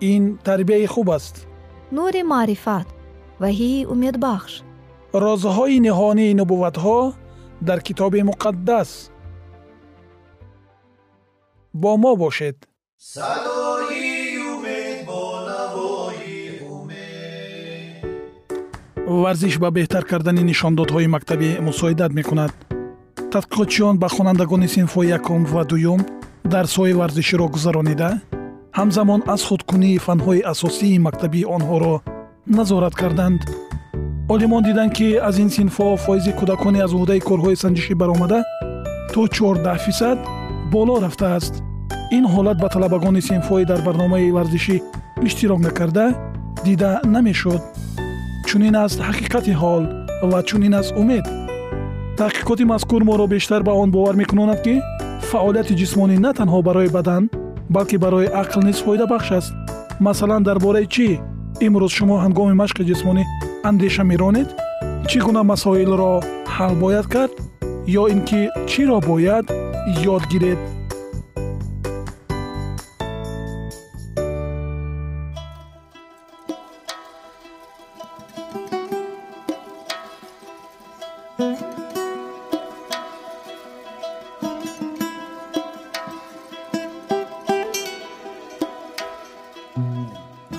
ин тарбияи хуб аст. Нури маърифат ваҳии умедбахш. Розҳои ниҳонии нубувватҳо дар китоби муқаддас. Бо мо бошед. Садои умед бо навои умед. Варзиш ба беҳтар кардани нишондодҳои мактабӣ мусоидат мекунад. Тадқиқотчиён ба хонандагони синфҳои якум ва дуюм дарсҳои варзиширо гузаронида ҳамзамон аз худкунии фанҳои асосии мактабии онҳоро назорат карданд. Олимон диданд ки аз ин синфҳо фоизи кӯдакони аз уҳдаи корҳои санҷишӣ баромада то 14 фисад боло рафтааст. Ин ҳолат ба талабагони синфҳои дар барномаи варзишӣ иштирок накарда дида намешуд. Чунин аст ҳақиқати ҳол ва чунин аст умед. Таҳқиқоти мазкур моро бештар ба он бовар мекунонад ки фаъолияти ҷисмонӣ на танҳо барои бадан балки барои ақл низ фоидабахш аст масалан дар бораи чӣ имрӯз шумо ҳангоми машқи ҷисмонӣ андеша меронед чӣ гуна масоилро ҳал бояд кард ё ин ки чиро бояд ёд гиред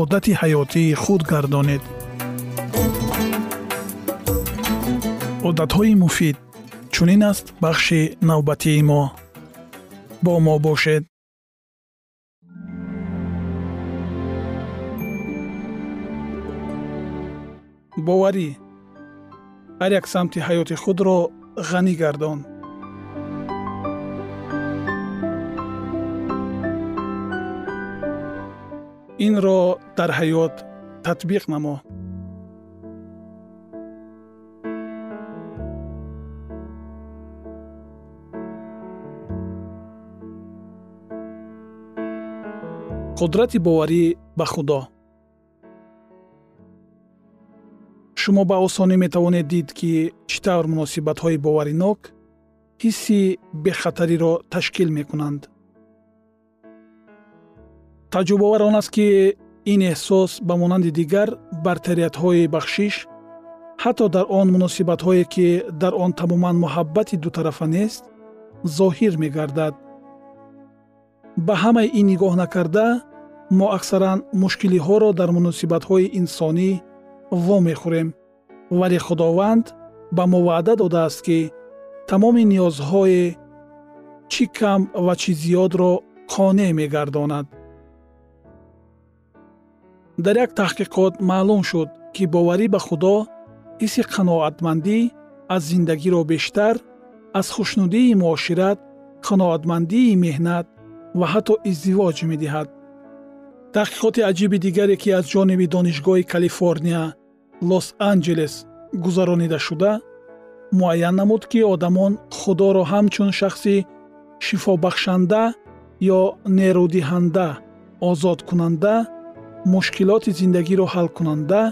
одати ҳаётии худ гардонед. Одатҳои муфид чунин аст бахши навбатии мо. Бо мо бошед. Боварӣ ҳар як самти ҳаёти худро ғанӣ гардон инро дар ҳаёт татбиқ намо. Қудрати боварӣ ба худо. Шумо ба осонӣ метавонед дид ки чӣ тавр муносибатҳои боваринок ҳисси бехатариро ташкил мекунанд таҷрубавар он аст ки ин эҳсос ба монанди дигар бартериятҳои бахшиш ҳатто дар он муносибатҳое ки дар он тамоман муҳаббати дутарафа нест зоҳир мегардад. Ба ҳамаи ин нигоҳ накарда мо аксаран мушкилиҳоро дар муносибатҳои инсонӣ вомехӯрем вале худованд ба мо ваъда додааст ки тамоми ниёзҳое чӣ кам ва чӣ зиёдро қонеъ мегардонад дар як таҳқиқот маълум шуд ки боварӣ ба худо ҳисси қаноатмандӣ аз зиндагиро бештар аз хушнудии муошират қаноатмандии меҳнат ва ҳатто издивоҷ медиҳад. Таҳқиқоти аҷиби дигаре ки аз ҷониби донишгоҳи калифорния лос анҷелес гузаронида шуда муайян намуд ки одамон худоро ҳамчун шахси шифобахшанда ё нерӯдиҳанда озодкунанда мушкилоти зиндагиро ҳалкунанда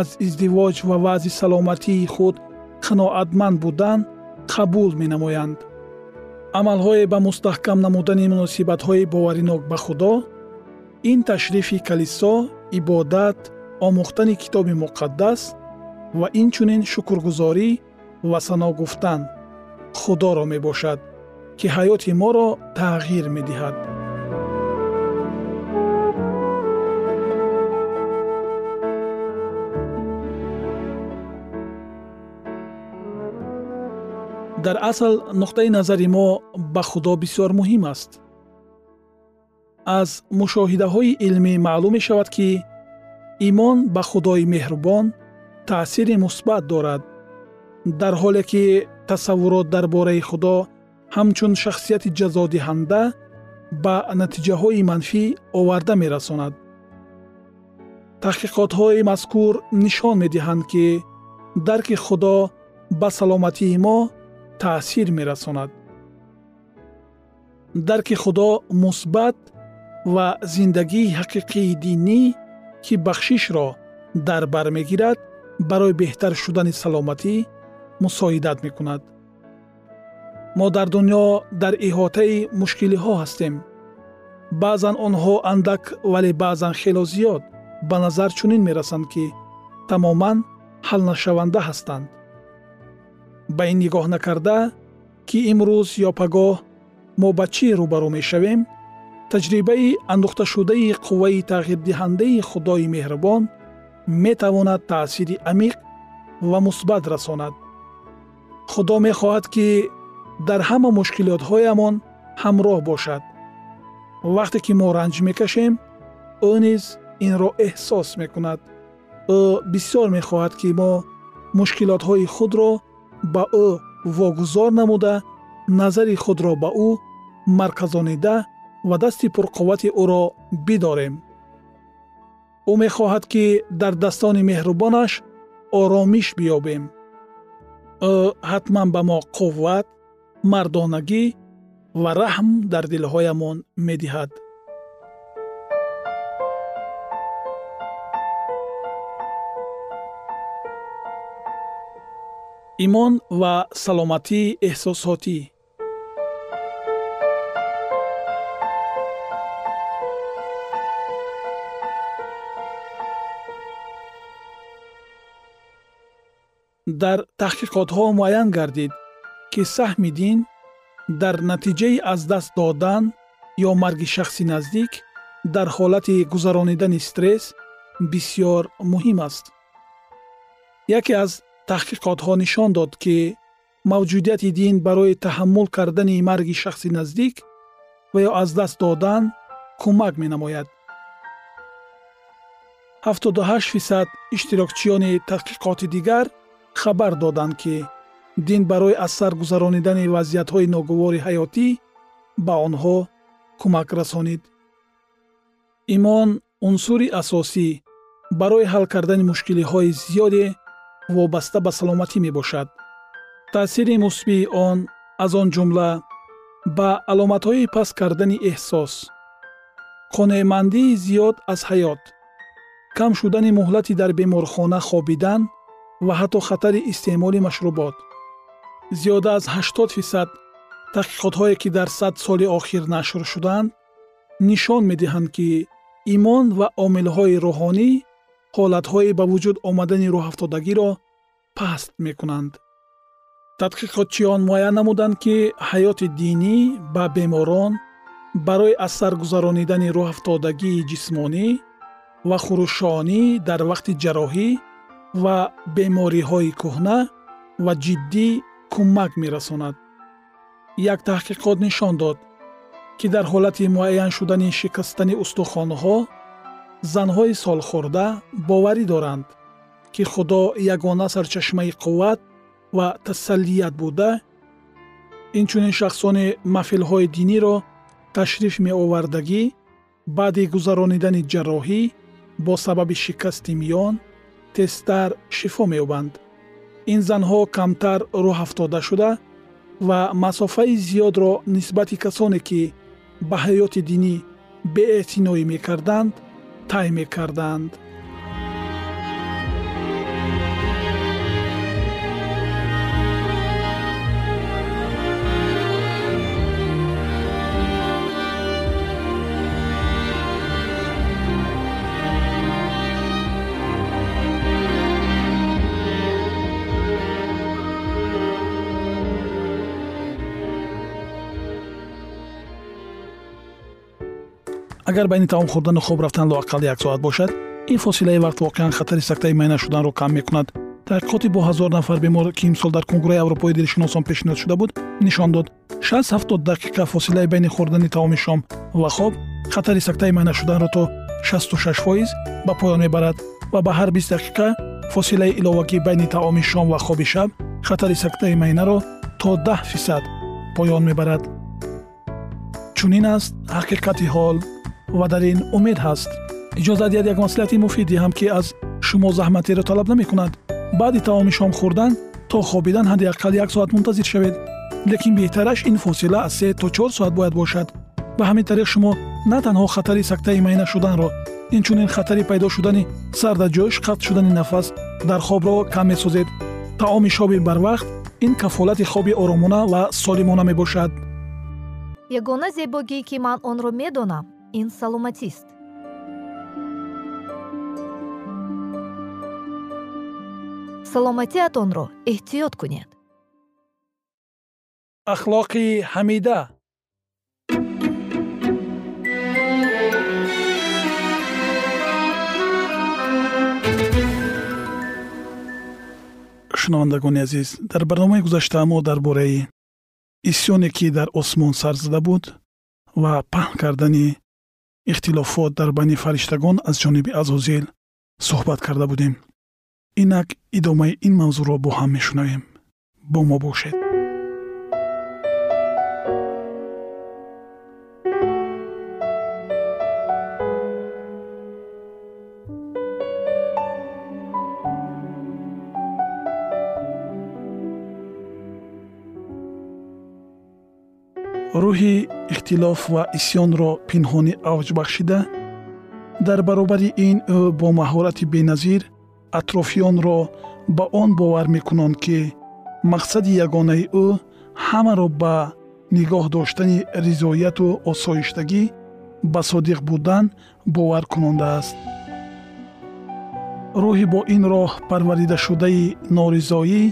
аз издивоҷ ва ваъзи саломатии худ қаноатманд будан қабул менамоянд. Амалҳое ба мустаҳкам намудани муносибатҳои боваринок ба худо ин ташрифи калисо ибодат омӯхтани китоби муқаддас ва инчунин шукргузорӣ ва сано гуфтан худоро мебошад ки ҳаёти моро тағйир медиҳад дар асл нуқтаи назари мо ба худо бисёр муҳим аст. Аз мушоҳидаҳои илмӣ маълум мешавад ки имон ба худои меҳрубон таъсири мусбат дорад дар ҳоле ки тасаввурот дар бораи худо ҳамчун шахсияти ҷазодиҳанда ба натиҷаҳои манфӣ оварда мерасонад. Таҳқиқотҳои мазкур нишон медиҳанд ки дарки худо ба саломатии мо таъсир мерасонад. Дарки худо мусбат ва зиндагии ҳақиқии динӣ ки бахшишро дар бар мегирад барои беҳтар шудани саломатӣ мусоидат мекунад. Мо дар дунё дар иҳотаи мушкилиҳо ҳастем. Баъзан онҳо андак вале баъзан хело зиёд ба назар чунин мерасанд ки тамоман ҳалнашаванда ҳастанд ба ин нигоҳ накарда ки имрӯз ё пагоҳ мо ба чӣ рӯбарӯ мешавем? Таҷрибаи андӯхташудаи қувваи тағйирдиҳандаи худои меҳрубон метавонад таъсири амиқ ва мусбат расонад. Худо мехоҳад ки дар ҳама мушкилотҳоямон ҳамроҳ бошад. Вақте ки мо ранҷ мекашем ӯ низ инро эҳсос мекунад. Ӯ бисёр мехоҳад ки мо мушкилотҳои худро ба ӯ вогузор намуда назари худро ба ӯ марказонида ва дасти пурқуввати ӯро бидорем. Ӯ мехоҳад ки дар daстони меҳрубонаш оромиш биёбем. Ӯ ҳатман ба мо қувват мардонагӣ ва раҳм дар дилҳоямон медиҳад имон ва саломатии эҳсосотӣ. Дар таҳқиқотҳо муайян гардид ки саҳми дин дар натиҷаи аз даст додан ё марги шахси наздик дар ҳолати гузаронидани стресс бисьёр муҳим аст. Яке аз таҳқиқотҳо нишон дод ки мавҷудияти дин барои таҳаммул кардани марги шахси наздик ва ё аз даст додан кӯмак менамояд. 78 фисад иштирокчиёни таҳқиқоти дигар хабар доданд ки дин барои аз сар гузаронидани вазъиятҳои ногувори ҳаётӣ ба онҳо кӯмак расонид. Имон унсури асосӣ барои ҳал кардани мушкилиҳои зиёде вобаста ба саломатӣ мебошад. Таъсири мусбии он аз он ҷумла ба аломатҳои паст кардани эҳсос. Қонеъмандии зиёд аз ҳаёт. Кам шудани муҳлати дар беморхона хобидан ва ҳатто хатари истеъмоли машрубот. Зиёда аз 80 фисад таҳқиқотҳое ки дар сад соли охир нашр шудаанд нишон медиҳанд ки имон ва омилҳои рӯҳонӣ ҳолатҳои ба вуҷуд омадани рӯҳафтодагиро паст мекунанд. Тадқиқотчиён муайян намуданд ки ҳаёти динӣ ба беморон барои аз сар гузаронидани рӯҳафтодагии ҷисмонӣ ва хурушонӣ дар вақти ҷарроҳӣ ва бемориҳои кӯҳна ва ҷиддӣ кӯмак мерасонад. Як таҳқиқот нишон дод ки дар ҳолати муайян шудани шикастани устухонҳо занҳои солхӯрда боварӣ доранд ки худо ягона сарчашмаи қувват ва тасаллият буда инчунин шахсони маҳфилҳои диниро ташриф меовардагӣ баъди гузаронидани ҷарроҳӣ бо сабаби шикасти миён тезтар шифо меёбанд. ин занҳо камтар рӯҳафтода шуда ва масофаи зиёдро нисбати касоне ки ба ҳаёти динӣ беэътиноӣ мекарданд тай мекарданд агар байни таом хӯрдану хоб рафтан лоақал як соат бошад ин фосилаи вақт воқеан хатари сактаи майна шуданро кам мекунад. Таҳқиқоти бо ҳазор нафар бемор ки имсол дар конгурраи аврупои дилшиносон пешниҳод шуда буд нишон дод. 670 дақиқа фосилаи байни хӯрдани таоми шом. Ва хоб хатари сактаи майна шуданро то 66 фоиз ба поён мебарад ва ба ҳар 20 дақиқа фосилаи иловагӣ байни таоми шом ва хоби шаб хатари сактаи майнаро то 10 фисад поён мебарад. Чунин аст ҳақиқати ҳол ва дар ин умед ҳаст. Иҷозат диҳад як маслиҳати муфид диҳам ки аз шумо заҳматеро талаб намекунад. Баъди таоми шом хӯрдан то хобидан ҳадди ақал як соат мунтазир шавед. Лекин беҳтараш ин фосила аз се то чор соат бояд бошад. Ба ҳамин тариқ шумо на танҳо хатари сактаи майна шуданро инчунин хатари пайдо шудани сардаҷӯш қатъ шудани нафас дар хобро кам месозед. Таоми шоби барвақт ин кафолати хоби оромона ва солимона мебошад. Ягона зебогӣ ки ман онро медонам ин саломатист. Саломатиатонро эҳтиёт кунед. Ахлоқи ҳамида. Шунавандагони азиз дар барномаи гузашта мо дар бораи исьёне ки дар осмон сар зада буд ва паҳн кардани ихтилофот дар байни фариштагон аз ҷониби азозил суҳбат карда будем инак идомаи ин мавзӯъро бо ҳам мешунавем бо мо бошед рӯҳи ихтилоф ва исьёнро пинҳонӣ авҷ бахшида дар баробари ин ӯ бо маҳорати беназир атрофиёнро ба он бовар мекунанд ки мақсади ягонаи ӯ ҳамаро ба нигоҳ доштани ризояту осоиштагӣ ба содиқ будан бовар кунондааст рӯҳи бо ин роҳ парваридашудаи норизоӣ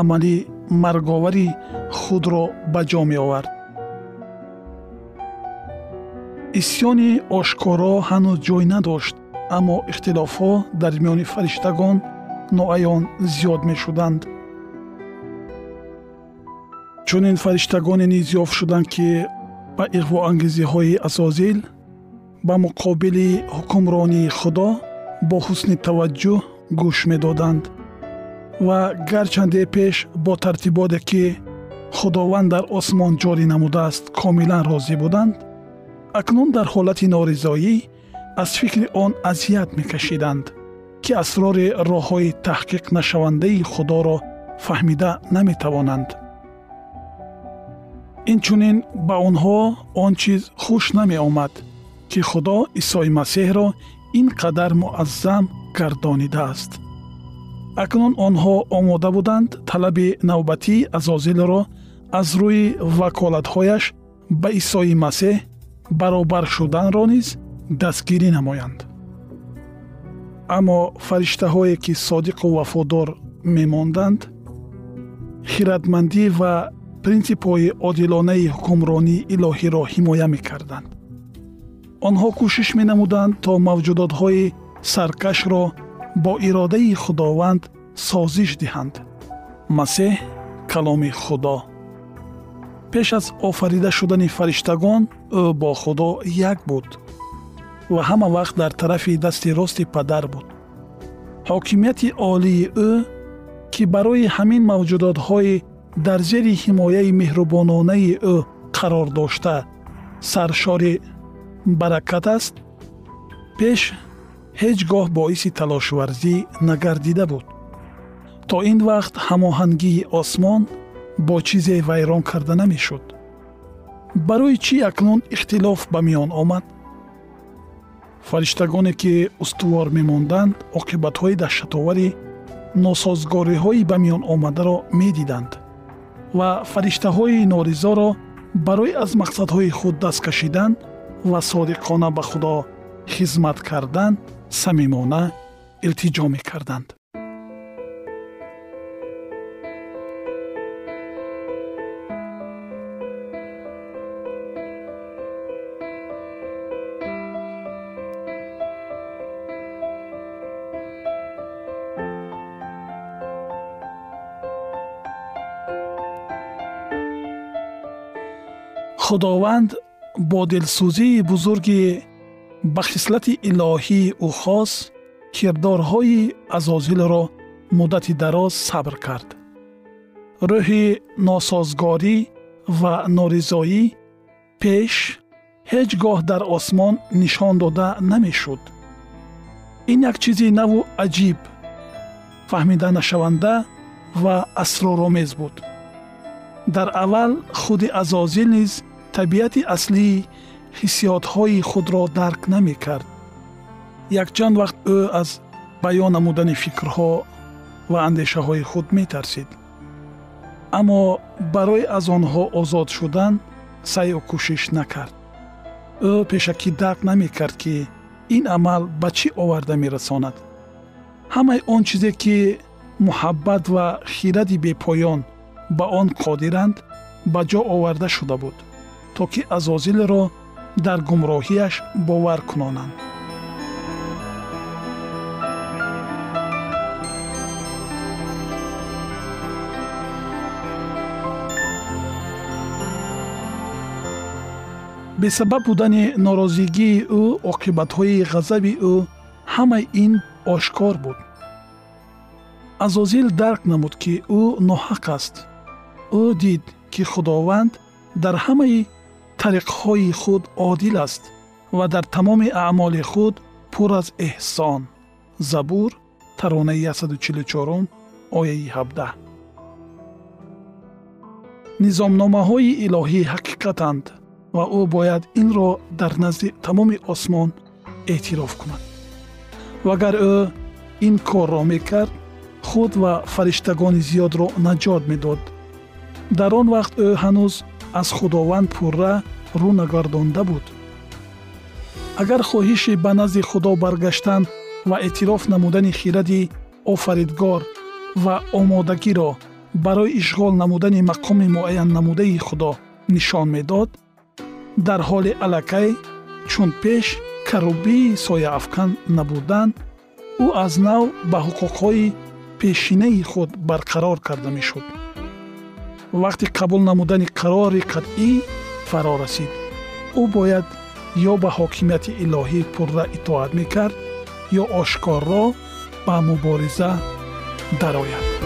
амали марговари худро ба ҷо меовард исьёни ошкоро ҳанӯз ҷой надошт аммо ихтилофҳо дар миёни фариштагон ноаён зиёд мешуданд. Чунин фариштагоне низ ёфт шуданд ки ба иғвоангезиҳои азозил ба муқобили ҳукмронии худо бо ҳусни таваҷҷӯҳ гӯш медоданд ва гарчанде пеш бо тартиботе ки худованд дар осмон ҷорӣ намудааст комилан розӣ буданд акнун дар ҳолати норизоӣ аз фикри он азият мекашиданд ки асрори роҳҳои таҳқиқнашавандаи худоро фаҳмида наметавонанд. Инчунин ба онҳо он чиз хуш намеомад ки худо исои масеҳро ин қадар муаззам гардонидааст. Акнун онҳо омода буданд талаби навбатии азозилро аз рӯи ваколатҳояш ба исои масеҳ баробар шуданро низ дастгирӣ намоянд. Аммо фариштаҳое ки содиқу вафодор мемонданд хиратмандӣ ва принсипҳои одилонаи ҳукмронии илоҳиро ҳимоя мекарданд. Онҳо кӯшиш менамуданд то мавҷудотҳои саркашро бо иродаи худованд созиш диҳанд. Масеҳ каломи худо пеш аз офарида шудани фариштагон ӯ бо худо як буд ва ҳама вақт дар тарафи дасти рости падар буд. Ҳокимияти олии ӯ ки барои ҳамин мавҷудотҳои дар зери ҳимояи меҳрубононаи ӯ қарор дошта саршори баракат аст пеш ҳеҷ гоҳ боиси талошварзӣ нагардида буд. То ин вақт ҳамоҳангии осмон бо чизе вайрон карда намешуд. Барои чӣ акнун ихтилоф ба миён омад? Фариштагоне ки устувор мемонданд оқибатҳои даҳшатовари носозгориҳои ба миён омадаро медиданд ва фариштаҳои норизоро барои аз мақсадҳои худ даст кашидан ва содиқона ба худо хизмат кардан самимона илтиҷо мекарданд худованд бо дилсӯзии бузурги ба хислати илоҳии ӯ хос кирдорҳои азозилро муддати дароз сабр кард. Рӯҳи носозгорӣ ва норизоӣ пеш ҳеҷ гоҳ дар осмон нишон дода намешуд. Ин як чизи наву аҷиб фаҳмиданашаванда ва асроромез буд. Дар аввал худи азозил низ табиати аслии ҳиссиётҳои худро дарк намекард. Якчанд вақт ӯ аз баён намудани фикрҳо ва андешаҳои худ метарсид. Аммо барои аз онҳо озод шудан сайю кӯшиш накард. Ӯ пешакӣ дарк намекард ки ин амал ба чӣ оварда мерасонад? Ҳамаи он чизе ки муҳаббат ва хиради бепоён ба он қодиранд ба ҷо оварда шуда буд то ки азозилро дар гумроҳияш бовар кунонанд. Бесабаб будани норозигии ӯ оқибатҳои ғазаби ӯ ҳамаи ин ошкор буд. Азозил дарк намуд ки ӯ ноҳақ аст. Ӯ дид ки худованд дар ҳамаи тариқҳои худ одил аст ва дар тамоми аъмоли худ пур аз эҳсон. Забур таронаи 144 ояи 17 низомномаҳои илоҳӣ ҳақиқатанд ва ӯ бояд инро дар назди тамоми осмон эътироф кунад. Вагар ӯ ин корро мекард худ ва фариштагони зиёдро наҷот медод. Дар он вақт ӯ ҳанӯз аз худованд пурра рӯ нагардонда буд. Агар хоҳиши ба назди худо баргаштан ва эътироф намудани хиради офаридгор ва омодагиро барои ишғол намудани мақоми муайяннамудаи худо нишон медод дар ҳоли аллакай чун пеш карубии сояафкан набудан ӯ аз нав ба ҳуқуқҳои пешинаи худ барқарор карда мешуд. Вақти қабул намудани қарори қатъӣ фаро расид. Ӯ бояд ё ба ҳокимияти илоҳӣ пурра итоат мекард ё ошкорро ба мубориза дарояд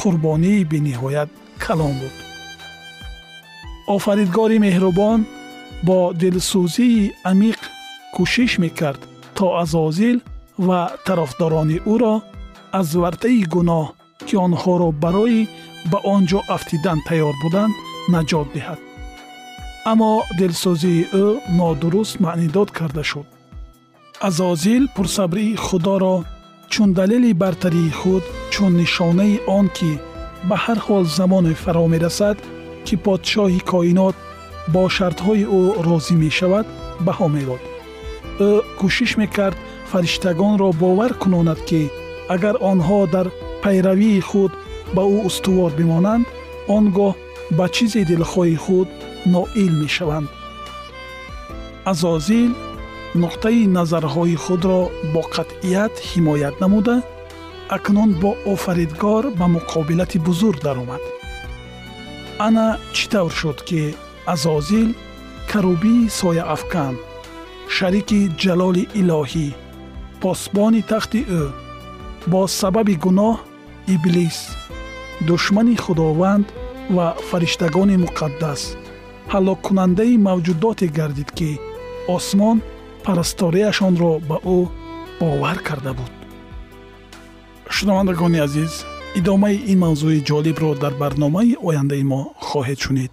қурбонии бениҳоят калон буд офаридгори меҳрубон бо дилсӯзии амиқ кӯшиш мекард то азозил ва тарафдорони ӯро аз вартаи гуноҳ ки онҳоро барои ба он ҷо афтидан тайёр буданд наҷот диҳад аммо дилсӯзии ӯ нодуруст маънидод карда шуд азозил пурсабрии худоро чун далели бартарии худ чун нишонаи он ки ба ҳар ҳол замоне фаро мерасад ки подшоҳи коинот бо шартҳои ӯ розӣ мешавад баҳо медод ӯ кӯшиш мекард фариштагонро бовар кунонад ки агар онҳо дар пайравии худ ба ӯ устувор бимонанд он гоҳ ба чизи дилхоҳи худ ноил мешаванд. Азозил нуқтаи назарҳои худро бо қатъият ҳимоят намуда акнун бо офаридгор ба муқобилати бузург даромад. Ана чӣ тавр шуд ки азозил карубии сояафкан шарики ҷалоли илоҳӣ посбони тахти ӯ бо сабаби гуноҳ иблис душмани худованд ва фариштагони муқаддас. Ҳалоккунандаи мавҷудоте гардид ки осмон парасторияшонро ба ӯ бовар карда буд. Шунавандагони азиз идомаи ин мавзӯи ҷолибро дар барномаи ояндаи мо хоҳед шунид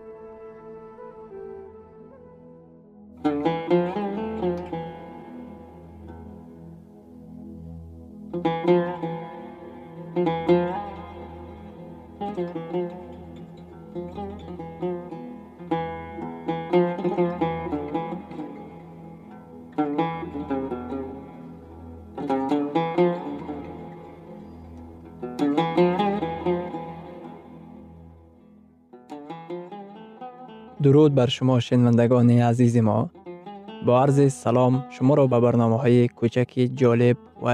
дуруд бар шумо шинавандагони азизи мо бо арзи салом шуморо ба барномаҳои кӯчаки ҷолиб ва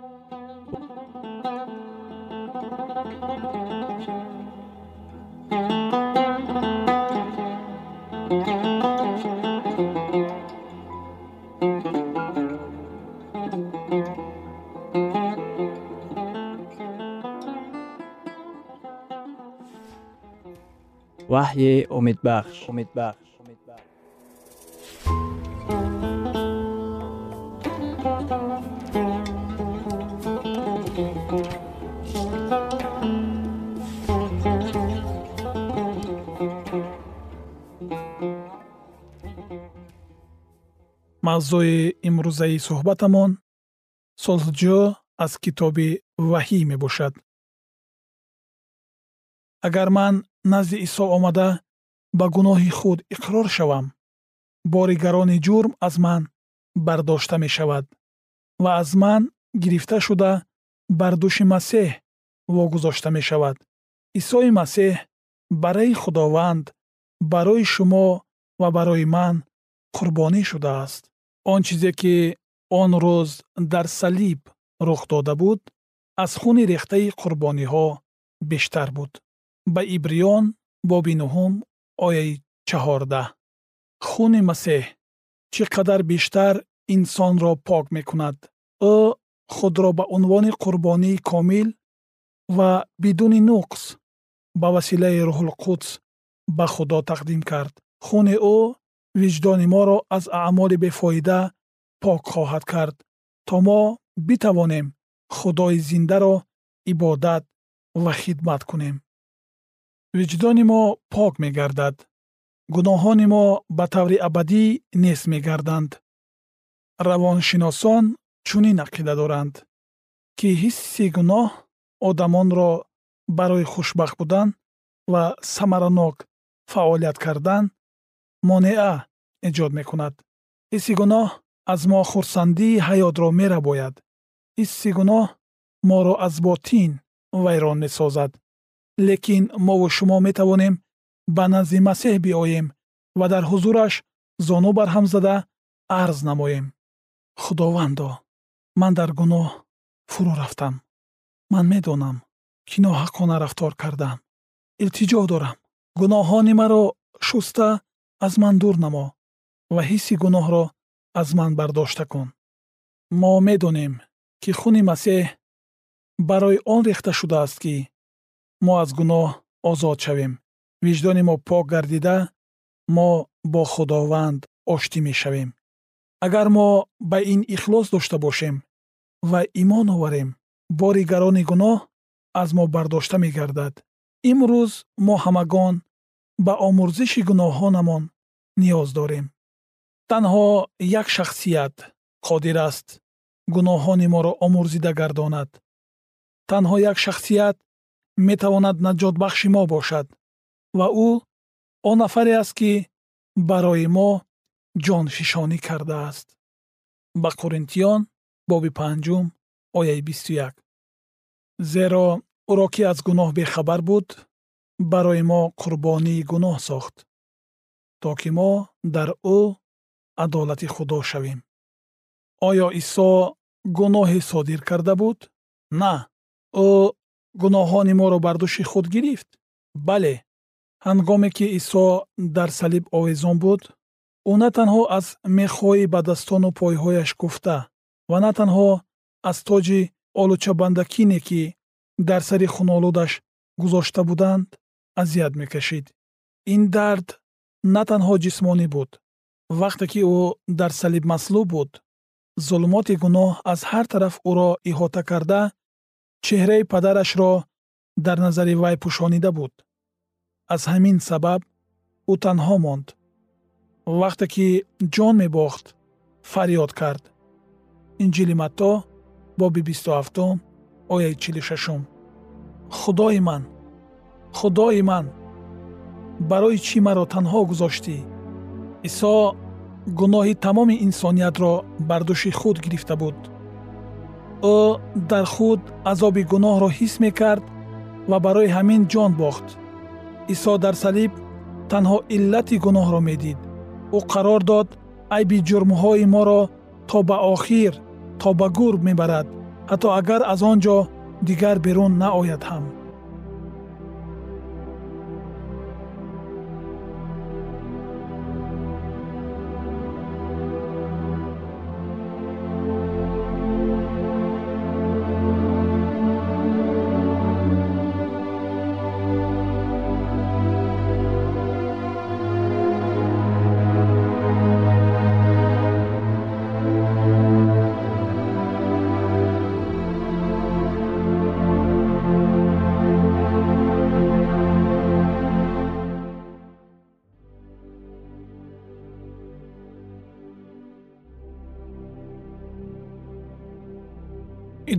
ваҳйи умедбахш умедбахш мавзӯи имрӯзаи суҳбатамон солҳҷо аз китоби ваҳӣ мебошад. Агар ман назди исо омада ба гуноҳи худ иқрор шавам. Бори гарони ҷурм аз ман бардошта мешавад ва аз ман гирифта шуда бар дӯши масеҳ вогузошта мешавад. Исои масеҳ барои худованд барои шумо ва барои ман қурбонӣ шудааст. Он чизе ки он рӯз дар салиб рух дода буд аз хуни рехтаи қурбониҳо бештар буд ба ибриён боби нуҳум ояи чаҳордаҳ. Хуни масеҳ чӣ қадар бештар инсонро пок мекунад? Ӯ худро ба унвони қурбонии комил ва бидуни нуқс ба василаи рӯҳулқудс ба худо тақдим кард. Хуни ӯ виҷдони моро аз аъмоли бефоида пок хоҳад кард. То мо битавонем худои зиндаро ибодат ва хидмат кунем виҷдони мо пок мегардад. Гуноҳони мо ба таври абадӣ нест мегарданд. Равоншиносон чунин ақида доранд ки ҳисси гуноҳ одамонро барои хушбахт будан ва самаранок фаъолият кардан монеа эҷод мекунад. Ҳисси гуноҳ аз мо хурсандии ҳаётро мерабояд. Ҳисси гуноҳ моро аз ботин вайрон месозад лекин мову шумо метавонем ба назди масеҳ биоем ва дар ҳузураш зону барҳам зада арз намоем. Худовандо ман дар гуноҳ фурӯ рафтам. Ман медонам ки ноҳаққона рафтор кардам. Илтиҷо дорам. Гуноҳҳони маро шуста аз ман дур намо ва ҳисси гуноҳро аз ман бардошта кун. Мо медонем ки хуни масеҳ барои он рехта шудааст ки мо аз гуноҳ озод шавем. Виҷдони мо пок гардида мо бо худованд оштӣ мешавем. Агар мо ба ин ихлос дошта бошем ва имон оварем бори гарони гуноҳ аз мо бардошта мегардад. Имрӯз мо ҳамагон ба омӯрзиши гуноҳонамон ниёз дорем. Танҳо як шахсият қодир аст. Гуноҳони моро омӯрзида гардонад. Танҳо як шахсият метавонад наҷотбахши мо бошад ва ӯ он нафаре аст ки барои мо ҷонфишонӣ кардааст. Ба қуринтиён боби панҷум ояи бисту як. Зеро ӯро ки аз гуноҳ бехабар буд барои мо қурбонии гуноҳ сохт то ки мо дар ӯ адолати худо шавем. Оё исо гуноҳе содир карда буд? На ӯ гуноҳони моро бар дӯши худ гирифт? Бале ҳангоме ки исо дар салиб овезон буд ӯ на танҳо аз мехҳои ба дастону пойҳояш гуфта ва на танҳо аз тоҷи олучабандакине ки дар сари хунолудаш гузошта буданд азият мекашид. Ин дард на танҳо ҷисмонӣ буд. Вақте ки ӯ дар салиб маслуб буд зулмоти гуноҳ аз ҳар тараф ӯро иҳота карда чеҳраи падарашро дар назари вай пӯшонида буд. Аз ҳамин сабаб ӯ танҳо монд. Вақте ки ҷон мебохт фарёд кард. Инҷили матто боби бисту ҳафтум ояи чилу шашум. Худои ман худои ман барои чӣ маро танҳо гузоштӣ? Исо гуноҳи тамоми инсониятро бар дӯши худ гирифта буд ӯ дар худ азоби гуноҳро ҳис мекард ва барои ҳамин ҷон бохт. Исо дар салиб танҳо иллати гуноҳро медид. Ӯ қарор дод айби ҷурмҳои моро то ба охир то ба гурб мебарад. Ҳатто агар аз он ҷо дигар берун наояд ҳам